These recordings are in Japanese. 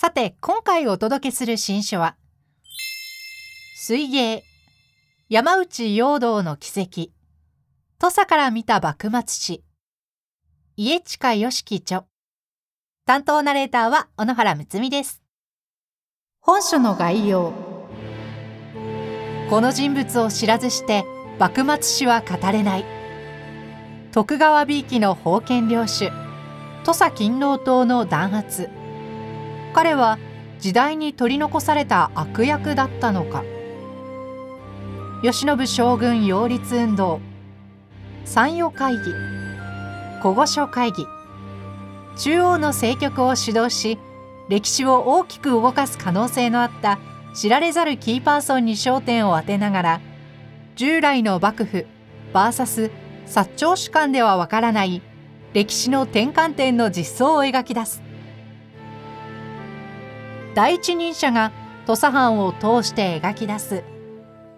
さて今回お届けする新書は水芸山内陽道の奇跡土佐から見た幕末史家近良樹著。担当ナレーターは小野原睦美です。本書の概要。この人物を知らずして幕末史は語れない。徳川 B 期の封建領主土佐勤王党の弾圧。彼は時代に取り残された悪役だったのか。慶喜将軍擁立運動。山陽会議。古御所会議。中央の政局を主導し歴史を大きく動かす可能性のあった知られざるキーパーソンに焦点を当てながら従来の幕府 VS 薩長主観ではわからない歴史の転換点の実相を描き出す。第一人者が土佐藩を通して描き出す。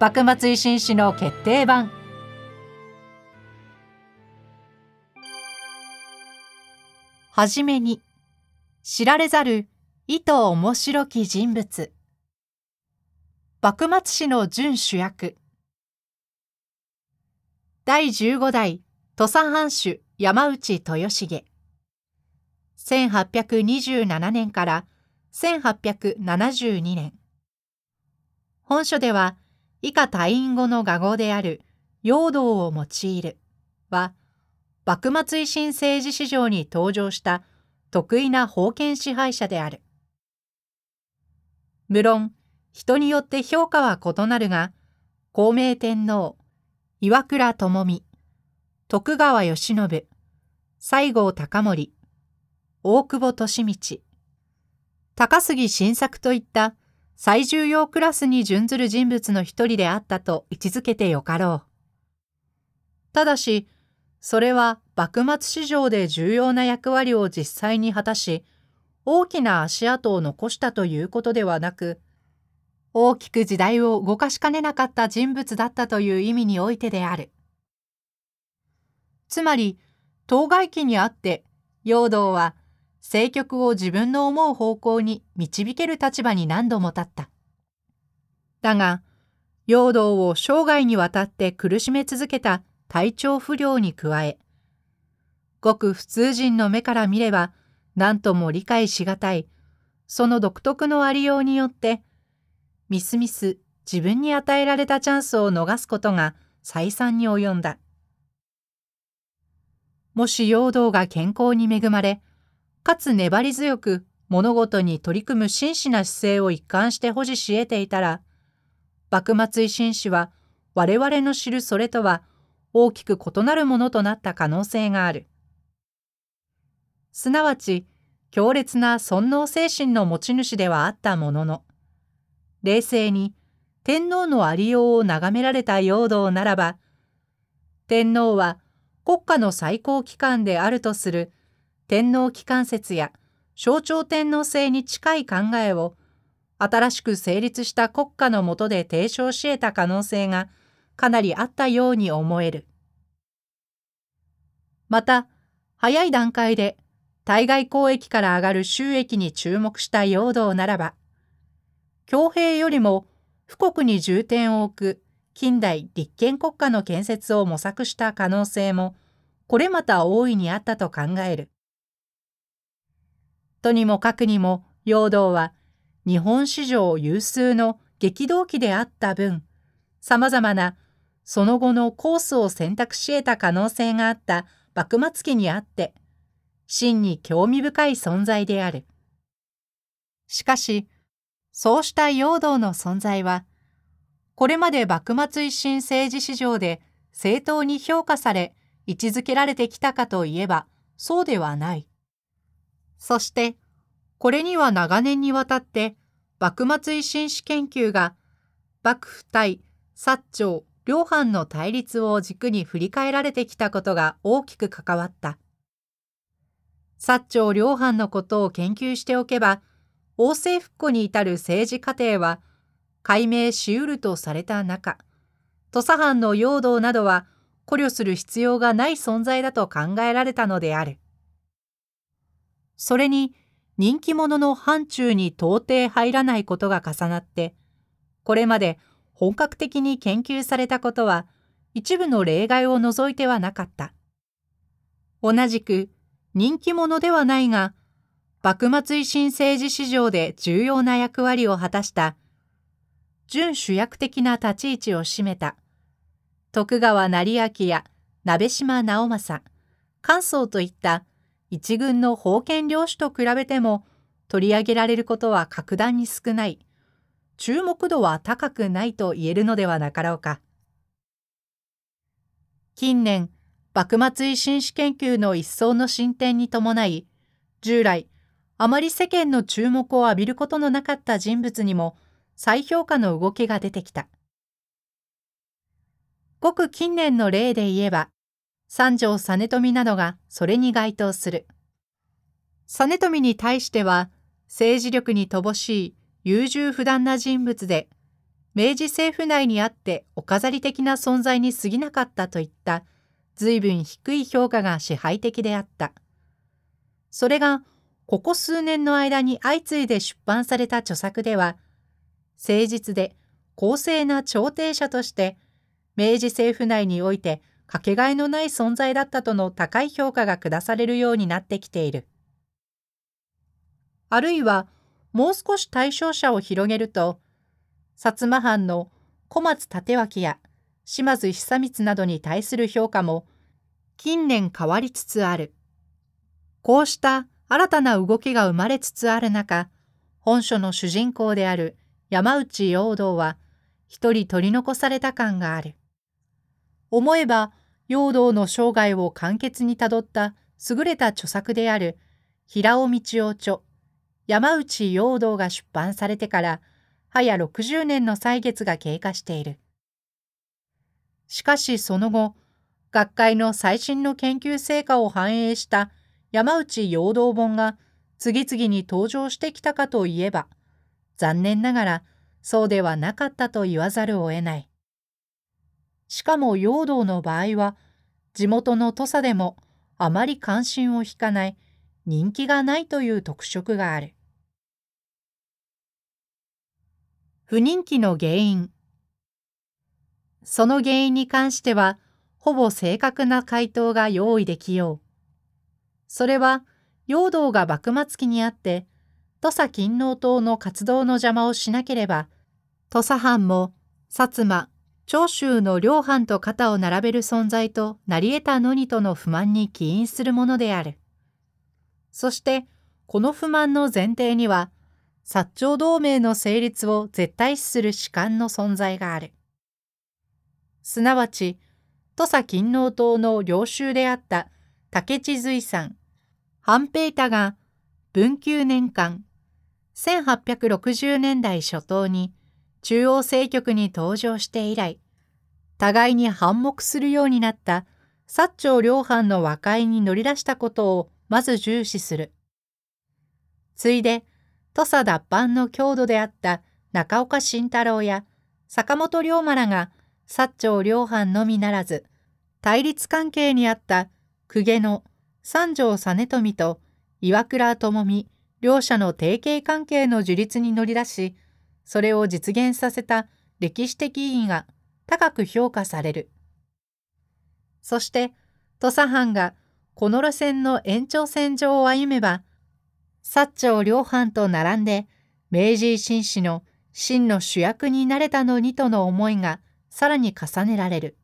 幕末維新史の決定版。はじめに知られざる意図面白き人物。幕末史の準主役。第15代土佐藩主山内豊重。1827年から1872年。本書では以下退院後の画語である陽道を用いるは幕末維新政治史上に登場した得意な封建支配者である。無論人によって評価は異なるが孝明天皇岩倉智美徳川慶喜西郷隆盛大久保利通高杉晋作といった最重要クラスに準ずる人物の一人であったと位置づけてよかろう。ただし、それは幕末史上で重要な役割を実際に果たし、大きな足跡を残したということではなく、大きく時代を動かしかねなかった人物だったという意味においてである。つまり、当該期にあって、陽道は政局を自分の思う方向に導ける立場に何度も立った。だが、陽道を生涯にわたって苦しめ続けた体調不良に加え、ごく普通人の目から見れば何とも理解しがたい、その独特のありようによって、みすみす自分に与えられたチャンスを逃すことが再三に及んだ。もし陽道が健康に恵まれ、かつ粘り強く物事に取り組む真摯な姿勢を一貫して保持し得ていたら、幕末維新史は我々の知るそれとは大きく異なるものとなった可能性がある。すなわち、強烈な尊王精神の持ち主ではあったものの、冷静に天皇のありようを眺められた陽道ならば、天皇は国家の最高機関であるとする天皇機関説や象徴天皇制に近い考えを新しく成立した国家の下で提唱し得た可能性がかなりあったように思える。また、早い段階で対外交易から上がる収益に注目した陽動ならば、強兵よりも富国に重点を置く近代立憲国家の建設を模索した可能性も、これまた大いにあったと考える。とにもかくにも陽道は日本史上有数の激動期であった分、様々なその後のコースを選択し得た可能性があった幕末期にあって、真に興味深い存在である。しかし、そうした陽道の存在は、これまで幕末維新政治史上で正当に評価され、位置づけられてきたかといえば、そうではない。そして、これには長年にわたって幕末維新史研究が幕府対薩長両藩の対立を軸に振り返られてきたことが大きく関わった。薩長両藩のことを研究しておけば、王政復古に至る政治過程は解明しうるとされた中、土佐藩の陽動などは考慮する必要がない存在だと考えられたのである。それに人気者の範疇に到底入らないことが重なって、これまで本格的に研究されたことは一部の例外を除いてはなかった。同じく人気者ではないが、幕末維新政治史上で重要な役割を果たした準主役的な立ち位置を占めた徳川成明や鍋島直政、関宗といった一軍の封建領主と比べても取り上げられることは格段に少ない、注目度は高くないと言えるのではなかろうか。近年、幕末維新史研究の一層の進展に伴い、従来、あまり世間の注目を浴びることのなかった人物にも再評価の動きが出てきた。ごく近年の例で言えば、三条実富などがそれに該当する。実富に対しては、政治力に乏しい優柔不断な人物で、明治政府内にあってお飾り的な存在に過ぎなかったといった随分低い評価が支配的であった。それがここ数年の間に相次いで出版された著作では、誠実で公正な調停者として明治政府内においてかけがえのない存在だったとの高い評価が下されるようになってきている。あるいは、もう少し対象者を広げると、薩摩藩の小松立脇や島津久光などに対する評価も近年変わりつつある。こうした新たな動きが生まれつつある中、本書の主人公である山内陽道は一人取り残された感がある。思えば、陽道の生涯を簡潔にたどった優れた著作である平尾道夫著山内陽道が出版されてから早60年の歳月が経過している。しかしその後、学会の最新の研究成果を反映した山内陽道本が次々に登場してきたかといえば、残念ながらそうではなかったと言わざるを得ない。しかも陽道の場合は、地元の土佐でもあまり関心を引かない人気がないという特色がある。不人気の原因その原因に関しては、ほぼ正確な回答が用意できよう。それは、陽道が幕末期にあって、土佐勤王党の活動の邪魔をしなければ、土佐藩も薩摩、長州の両藩と肩を並べる存在となり得たのにとの不満に起因するものである。そして、この不満の前提には、薩長同盟の成立を絶対視する士官の存在がある。すなわち、土佐勤王党の領袖であった竹地随さん、半平太が文久年間、1860年代初頭に中央政局に登場して以来、互いに反目するようになった薩長両藩の和解に乗り出したことをまず重視する。ついで、土佐脱藩の郷土であった中岡慎太郎や坂本龍馬らが薩長両藩のみならず、対立関係にあった公家の三条実富と岩倉智美両者の提携関係の樹立に乗り出し、それを実現させた歴史的意義が高く評価される。そして、土佐藩がこの路線の延長線上を歩めば、薩長両藩と並んで明治維新史の真の主役になれたのにとの思いがさらに重ねられる。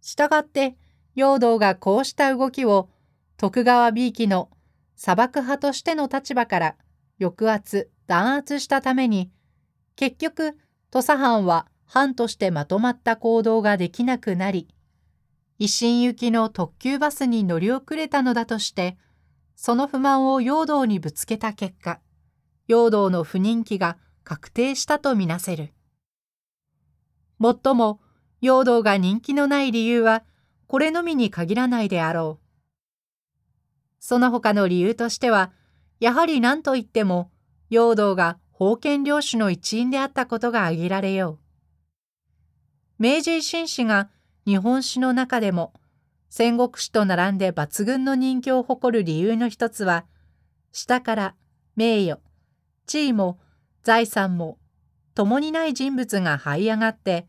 したがって、陽道がこうした動きを徳川 B 期の砂漠派としての立場から抑圧、弾圧したために結局、土佐藩は藩としてまとまった行動ができなくなり、維新行きの特急バスに乗り遅れたのだとして、その不満を陽道にぶつけた結果、陽道の不人気が確定したとみなせる。もっとも、陽道が人気のない理由は、これのみに限らないであろう。その他の理由としては、やはり何と言っても、陽道が封建領主の一員であったことが挙げられよう。明治維新史が日本史の中でも、戦国史と並んで抜群の人気を誇る理由の一つは、下から名誉、地位も財産も共にない人物が這い上がって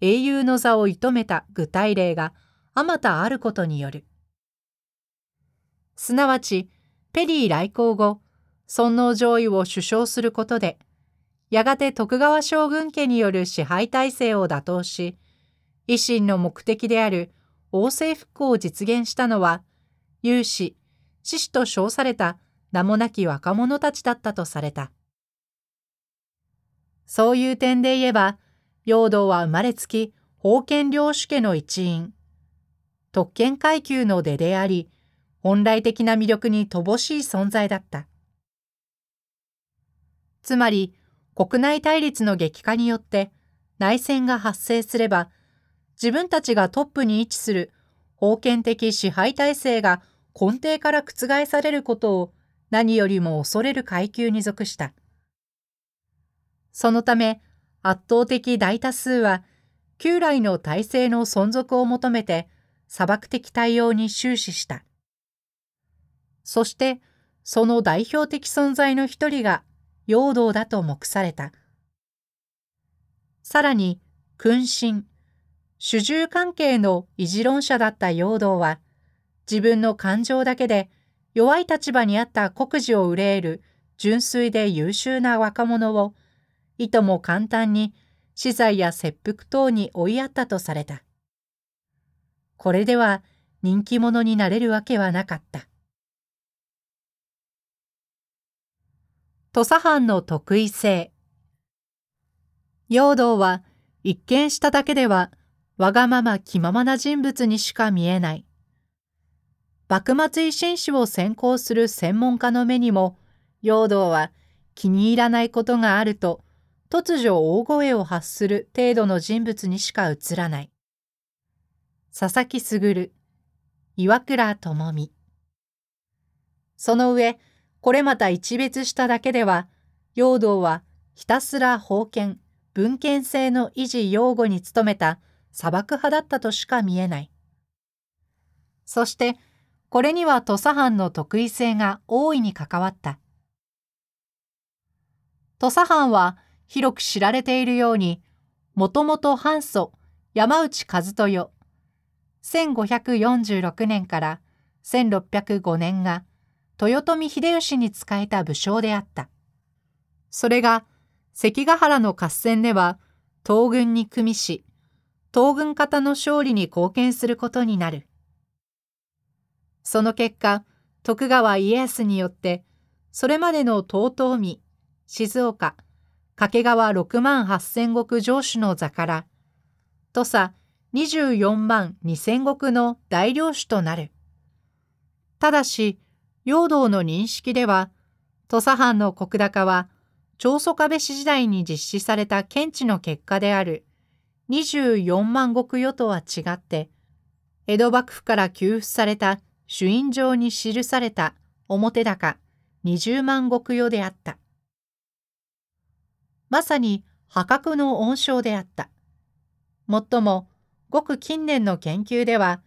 英雄の座を射止めた具体例があまたあることによる。すなわち、ペリー来航後、尊王攘夷を首相することで、やがて徳川将軍家による支配体制を打倒し、維新の目的である王政復興を実現したのは、有志、志士と称された名もなき若者たちだったとされた。そういう点で言えば、陽道は生まれつき封建領主家の一員、特権階級の出であり、本来的な魅力に乏しい存在だった。つまり、国内対立の激化によって内戦が発生すれば、自分たちがトップに位置する封建的支配体制が根底から覆されることを何よりも恐れる階級に属した。そのため圧倒的大多数は旧来の体制の存続を求めて砂漠的対応に終始した。そしてその代表的存在の一人が陽道だと目された。さらに君臣、主従関係の維持論者だった陽道は、自分の感情だけで弱い立場にあった国事を憂える純粋で優秀な若者を、いとも簡単に死罪や切腹等に追いやったとされた。これでは人気者になれるわけはなかった。土佐藩の得意性陽道は一見しただけではわがまま気ままな人物にしか見えない。幕末維新史を専攻する専門家の目にも、陽道は気に入らないことがあると、突如大声を発する程度の人物にしか映らない。佐々木卓、岩倉智美。その上、これまた一別しただけでは、陽道はひたすら封建、文献性の維持擁護に努めた砂漠派だったとしか見えない。そして、これには土佐藩の得意性が大いに関わった。土佐藩は広く知られているように、もともと藩祖山内和豊、1546年から1605年が豊臣秀吉に仕えた武将であった。それが関ヶ原の合戦では東軍に組みし、東軍方の勝利に貢献することになる。その結果、徳川家康によって、それまでの東東見、静岡、掛川6万8000石城主の座から、土佐24万2000石の大領主となる。ただし、陽道の認識では、土佐藩の石高は、長宗我部氏時代に実施された検知の結果である24万石与とは違って、江戸幕府から給付された朱印状に記された表高20万石与であった。まさに破格の恩賞であった。もっとも、ごく近年の研究では、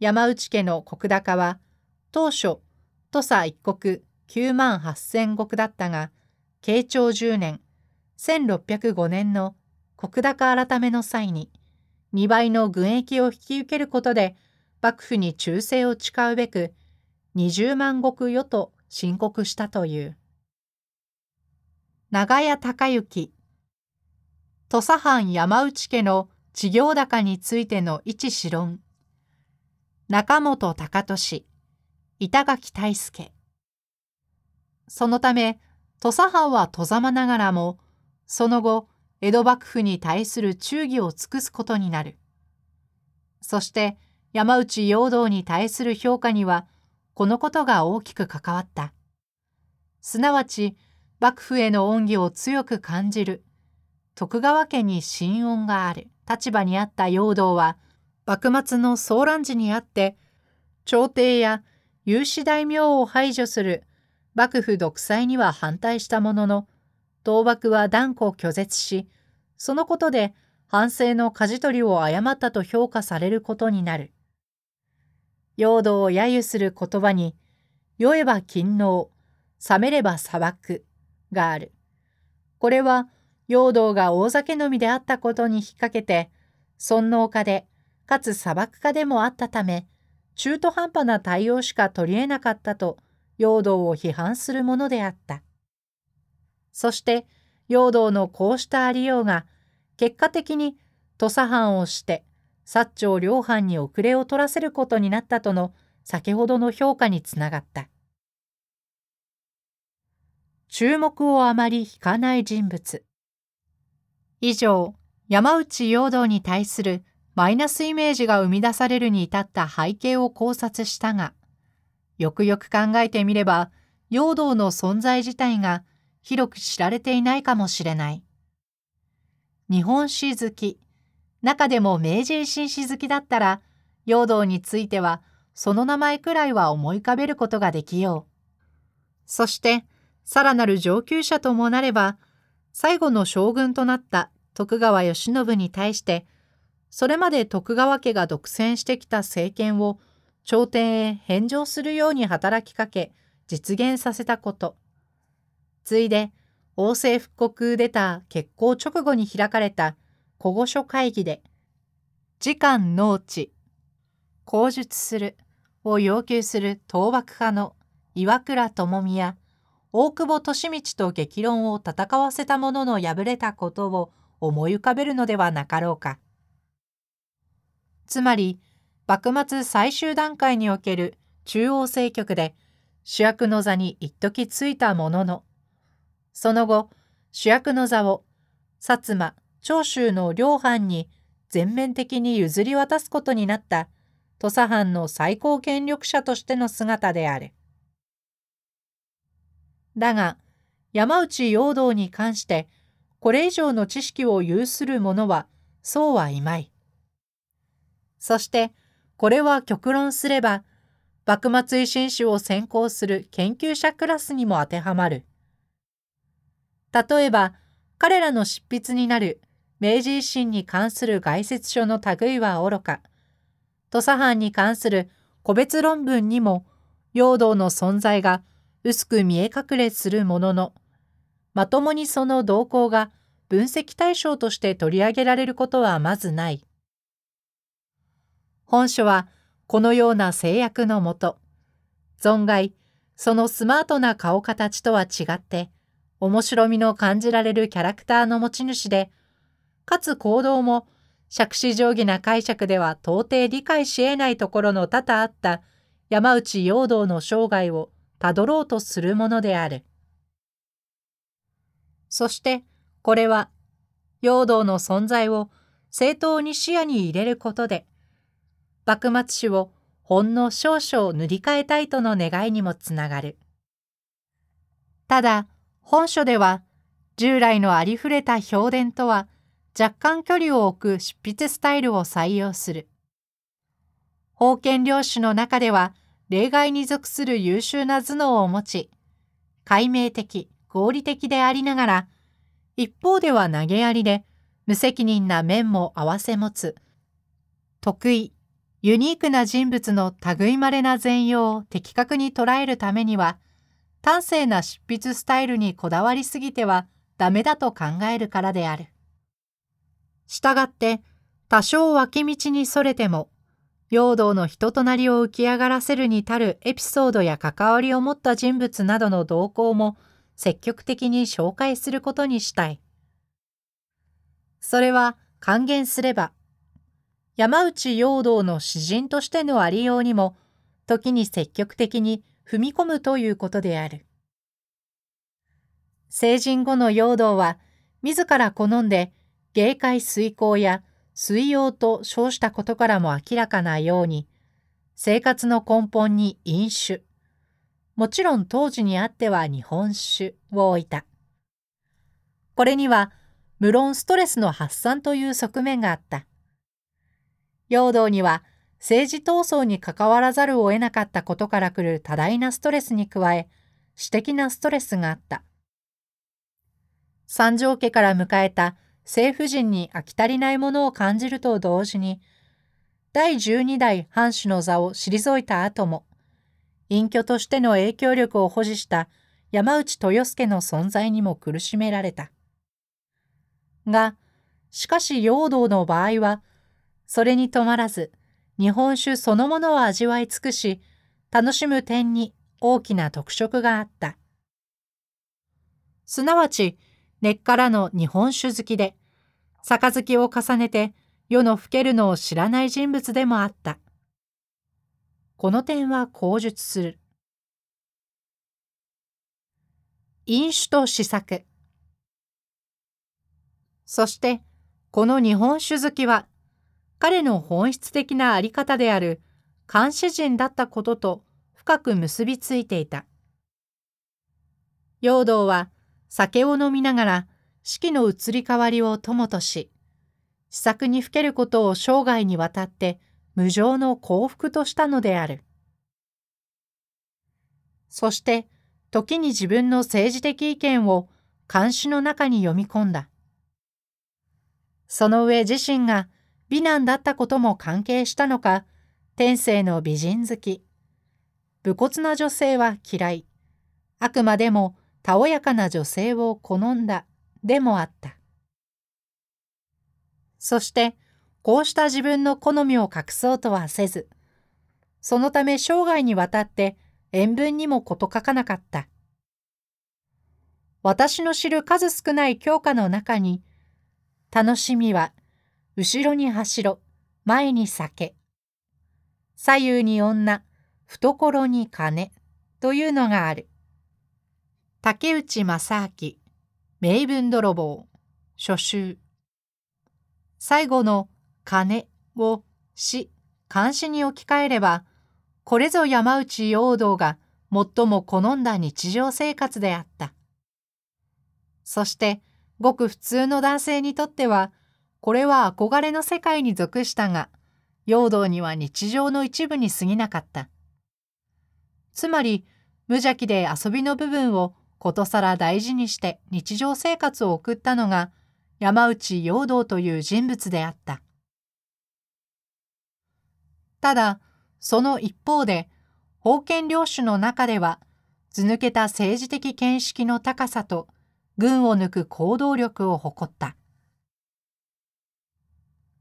山内家の石高は、当初、土佐一国9万8000石だったが、慶長10年、1605年の石高改めの際に、2倍の軍役を引き受けることで、幕府に忠誠を誓うべく、20万石よと申告したという。長屋隆之土佐藩山内家の事業高についての一史論中本高俊板垣大輔そのため土佐藩は戸ざまながらもその後江戸幕府に対する忠義を尽くすことになる。そして山内陽道に対する評価にはこのことが大きく関わった。すなわち、幕府への恩義を強く感じる、徳川家に信恩がある立場にあった陽道は、幕末の騒乱時にあって、朝廷や有志大名を排除する幕府独裁には反対したものの、倒幕は断固拒絶し、そのことで反省の舵取りを誤ったと評価されることになる。陽道を揶揄する言葉に、酔えば勤王、冷めれば砂漠がある。これは、陽道が大酒飲みであったことに引っ掛けて、尊王家で、かつ砂漠家でもあったため、中途半端な対応しか取り得なかったと、陽道を批判するものであった。そして、陽道のこうしたありようが、結果的に土佐藩をして、薩長両藩に遅れを取らせることになったとの先ほどの評価につながった。注目をあまり引かない人物。以上、山内陽道に対するマイナスイメージが生み出されるに至った背景を考察したが、よくよく考えてみれば、陽道の存在自体が広く知られていないかもしれない。日本史好き、中でも明治維新史好きだったら、陽道についてはその名前くらいは思い浮かべることができよう。そして、さらなる上級者ともなれば、最後の将軍となった徳川慶喜に対して、それまで徳川家が独占してきた政権を朝廷へ返上するように働きかけ、実現させたこと。ついで、王政復古クーデター決行直後に開かれた古御所会議で、時間農地、口述するを要求する倒幕派の岩倉智美や大久保利通と激論を戦わせた者の敗れたことを思い浮かべるのではなかろうか。つまり、幕末最終段階における中央政局で主役の座に一時ついたものの、その後、主役の座を薩摩、長州の両藩に全面的に譲り渡すことになった土佐藩の最高権力者としての姿である。だが、山内陽道に関して、これ以上の知識を有する者は、そうはいまい。そして、これは極論すれば、幕末維新史を専攻する研究者クラスにも当てはまる。例えば、彼らの執筆になる明治維新に関する概説書の類はおろか、土佐藩に関する個別論文にも、陽道の存在が薄く見え隠れするものの、まともにその動向が分析対象として取り上げられることはまずない。本書はこのような制約のもと、存外、そのスマートな顔形とは違って、面白みの感じられるキャラクターの持ち主で、かつ行動も杓子定規な解釈では到底理解し得ないところの多々あった山内陽道の生涯をたどろうとするものである。そしてこれは陽道の存在を正当に視野に入れることで幕末史をほんの少々塗り替えたいとの願いにもつながる。ただ本書では従来のありふれた評伝とは若干距離を置く執筆スタイルを採用する。封建領主の中では例外に属する優秀な頭脳を持ち、解明的、合理的でありながら、一方では投げやりで無責任な面も併せ持つ、得意、ユニークな人物の類まれな全容を的確に捉えるためには、端正な執筆スタイルにこだわりすぎてはダメだと考えるからである。したがって、多少脇道にそれても、陽道の人となりを浮き上がらせるに足るエピソードや関わりを持った人物などの動向も積極的に紹介することにしたい。それは還元すれば、山内陽道の詩人としてのありようにも、時に積極的に踏み込むということである。成人後の陽道は、自ら好んで芸会遂行や水用と称したことからも明らかなように、生活の根本に飲酒、もちろん当時にあっては日本酒を置いた。これには無論ストレスの発散という側面があった。陽道には政治闘争に関わらざるを得なかったことから来る多大なストレスに加え、私的なストレスがあった。三条家から迎えた政府人に飽き足りないものを感じると同時に、第十二代藩主の座を退いた後も、隠居としての影響力を保持した山内豊助の存在にも苦しめられた。が、しかし陽道の場合は、それに止まらず、日本酒そのものを味わい尽くし、楽しむ点に大きな特色があった。すなわち、根っからの日本酒好きで、杯を重ねて世の老けるのを知らない人物でもあった。この点は口述する。飲酒と試作。そして、この日本酒好きは、彼の本質的なあり方である監視人だったことと深く結びついていた。陽道は酒を飲みながら四季の移り変わりを友とし、試作にふけることを生涯にわたって無常の幸福としたのである。そして、時に自分の政治的意見を監視の中に読み込んだ。その上自身が美男だったことも関係したのか、天性の美人好き。武骨な女性は嫌い。あくまでもたおやかな女性を好んだでもあった。そして、こうした自分の好みを隠そうとはせず、そのため生涯にわたって塩分にも事欠かなかった。私の知る数少ない教科の中に、楽しみは、後ろに走ろ、前に酒。左右に女、懐に金。というのがある。竹内正明、名文泥棒、初秋。最後の。金。を。死、監視に置き換えれば、これぞ山内陽道が。最も好んだ日常生活であった。そして、ごく普通の男性にとっては、これは憧れの世界に属したが、陽道には日常の一部に過ぎなかった。つまり、無邪気で遊びの部分をことさら大事にして日常生活を送ったのが山内陽道という人物であった。ただ、その一方で、封建領主の中では、図抜けた政治的見識の高さと軍を抜く行動力を誇った。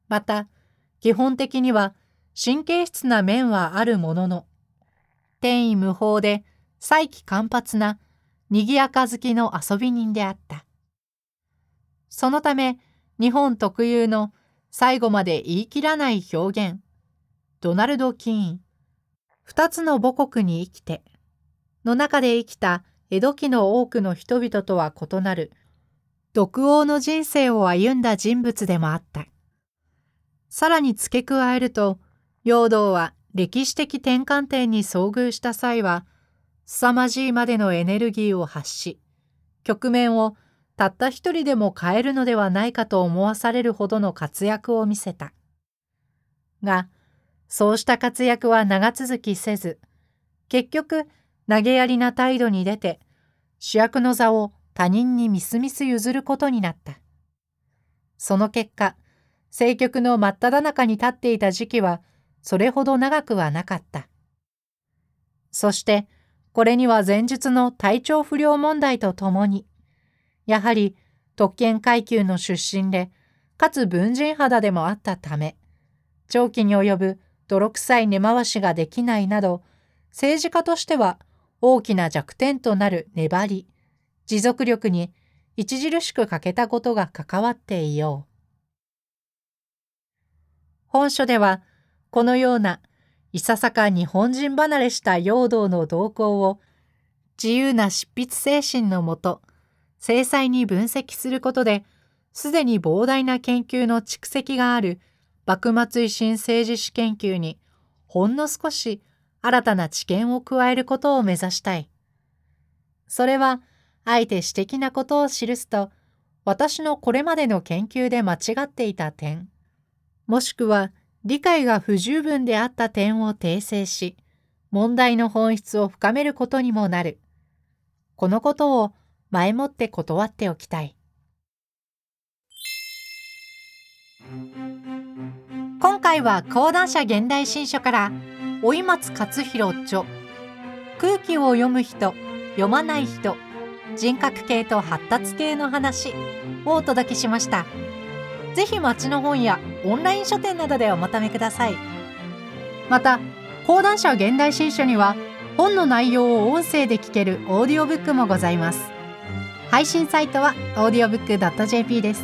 また、基本的には神経質な面はあるものの、天意無法で再起間髪な賑やか好きの遊び人であった。そのため、日本特有の最後まで言い切らない表現、ドナルド・キーン、二つの母国に生きて、の中で生きた江戸期の多くの人々とは異なる、独王の人生を歩んだ人物でもあった。さらに付け加えると、陽道は歴史的転換点に遭遇した際は、凄まじいまでのエネルギーを発し、局面をたった一人でも変えるのではないかと思わされるほどの活躍を見せた。が、そうした活躍は長続きせず、結局投げやりな態度に出て、主役の座を他人にみすみす譲ることになった。その結果、政局の真っ只中に立っていた時期は、それほど長くはなかった。そして、これには前述の体調不良問題とともに、やはり特権階級の出身で、かつ文人肌でもあったため、長期に及ぶ泥臭い根回しができないなど、政治家としては大きな弱点となる粘り、持続力に著しく欠けたことが関わっていよう。本書では、このようないささか日本人離れした陽道の動向を自由な執筆精神のもと、精細に分析することで、すでに膨大な研究の蓄積がある幕末維新政治史研究にほんの少し新たな知見を加えることを目指したい。それは、あえて私的なことを記すと、私のこれまでの研究で間違っていた点、もしくは理解が不十分であった点を訂正し、問題の本質を深めることにもなる。このことを前もって断っておきたい。今回は講談社現代新書から老松勝弘著空気を読む人読まない人人格系と発達系の話をお届けしましたぜひ町の本やオンライン書店などでお求めください。また講談社現代新書には本の内容を音声で聞けるオーディオブックもございます。配信サイトは audiobook.jp です。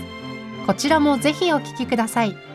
こちらもぜひお聞きください。